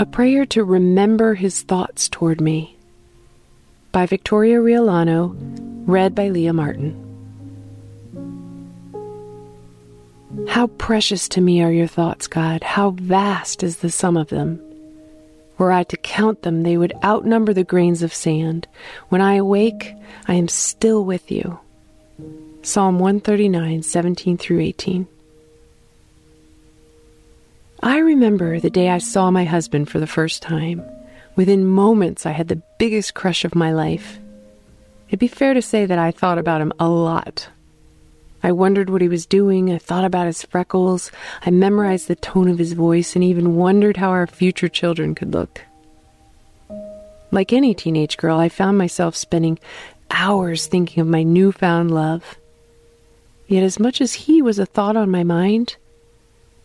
A Prayer to Remember His Thoughts Toward Me by Victoria Riollano, read by Leah Martin. How precious to me are your thoughts, God. How vast is the sum of them. Were I to count them, they would outnumber the grains of sand. When I awake, I am still with you. Psalm 139, 17 through 18. I remember the day I saw my husband for the first time. Within moments, I had the biggest crush of my life. It'd be fair to say that I thought about him a lot. I wondered what he was doing, I thought about his freckles, I memorized the tone of his voice, and even wondered how our future children could look. Like any teenage girl, I found myself spending hours thinking of my newfound love. Yet, as much as he was a thought on my mind,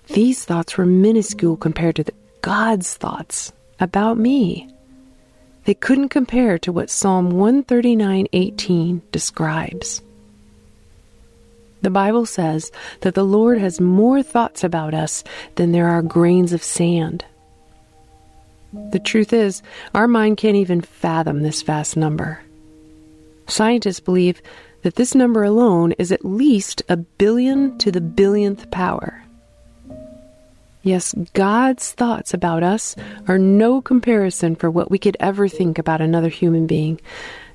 these thoughts were minuscule compared to the God's thoughts about me. They couldn't compare to what Psalm 139:18 describes. The Bible says that the Lord has more thoughts about us than there are grains of sand. The truth is, our mind can't even fathom this vast number. Scientists believe that this number alone is at least a billion to the billionth power. Yes, God's thoughts about us are no comparison for what we could ever think about another human being.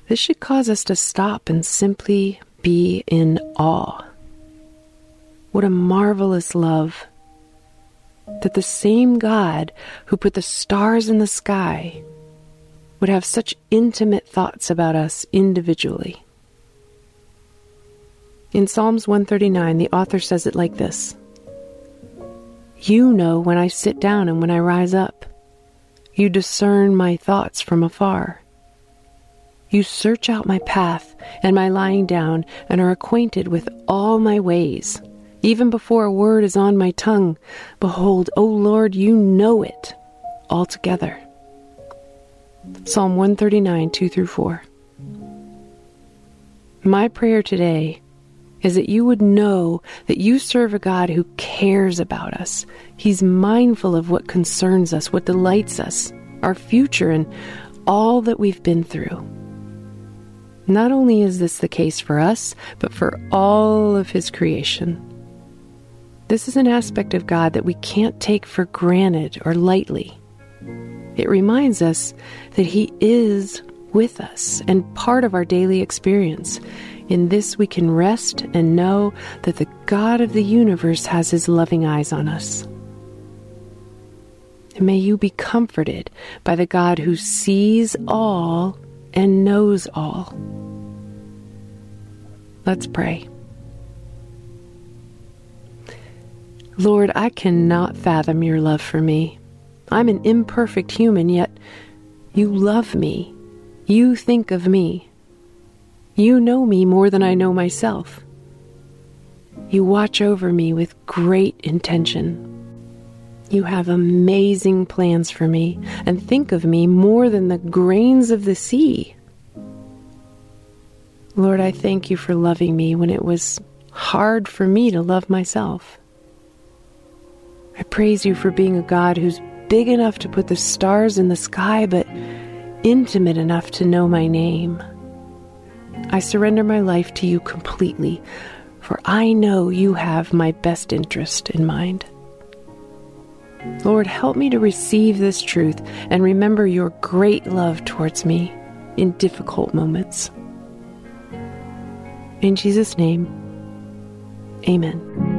This should cause us to stop and simply be in awe. What a marvelous love that the same God who put the stars in the sky would have such intimate thoughts about us individually. In Psalms 139, the author says it like this You know when I sit down and when I rise up. You discern my thoughts from afar. You search out my path and my lying down and are acquainted with all my ways. Even before a word is on my tongue, behold, O Lord, you know it altogether. Psalm 139, 2 through 4. My prayer today is that you would know that you serve a God who cares about us. He's mindful of what concerns us, what delights us, our future, and all that we've been through. Not only is this the case for us, but for all of His creation. This is an aspect of God that we can't take for granted or lightly. It reminds us that He is with us and part of our daily experience. In this, we can rest and know that the God of the universe has His loving eyes on us. And may you be comforted by the God who sees all and knows all. Let's pray. Lord, I cannot fathom your love for me. I'm an imperfect human, yet you love me. You think of me. You know me more than I know myself. You watch over me with great intention. You have amazing plans for me and think of me more than the grains of the sea. Lord, I thank you for loving me when it was hard for me to love myself. I praise you for being a God who's big enough to put the stars in the sky, but intimate enough to know my name. I surrender my life to you completely, for I know you have my best interest in mind. Lord, help me to receive this truth and remember your great love towards me in difficult moments. In Jesus' name, amen.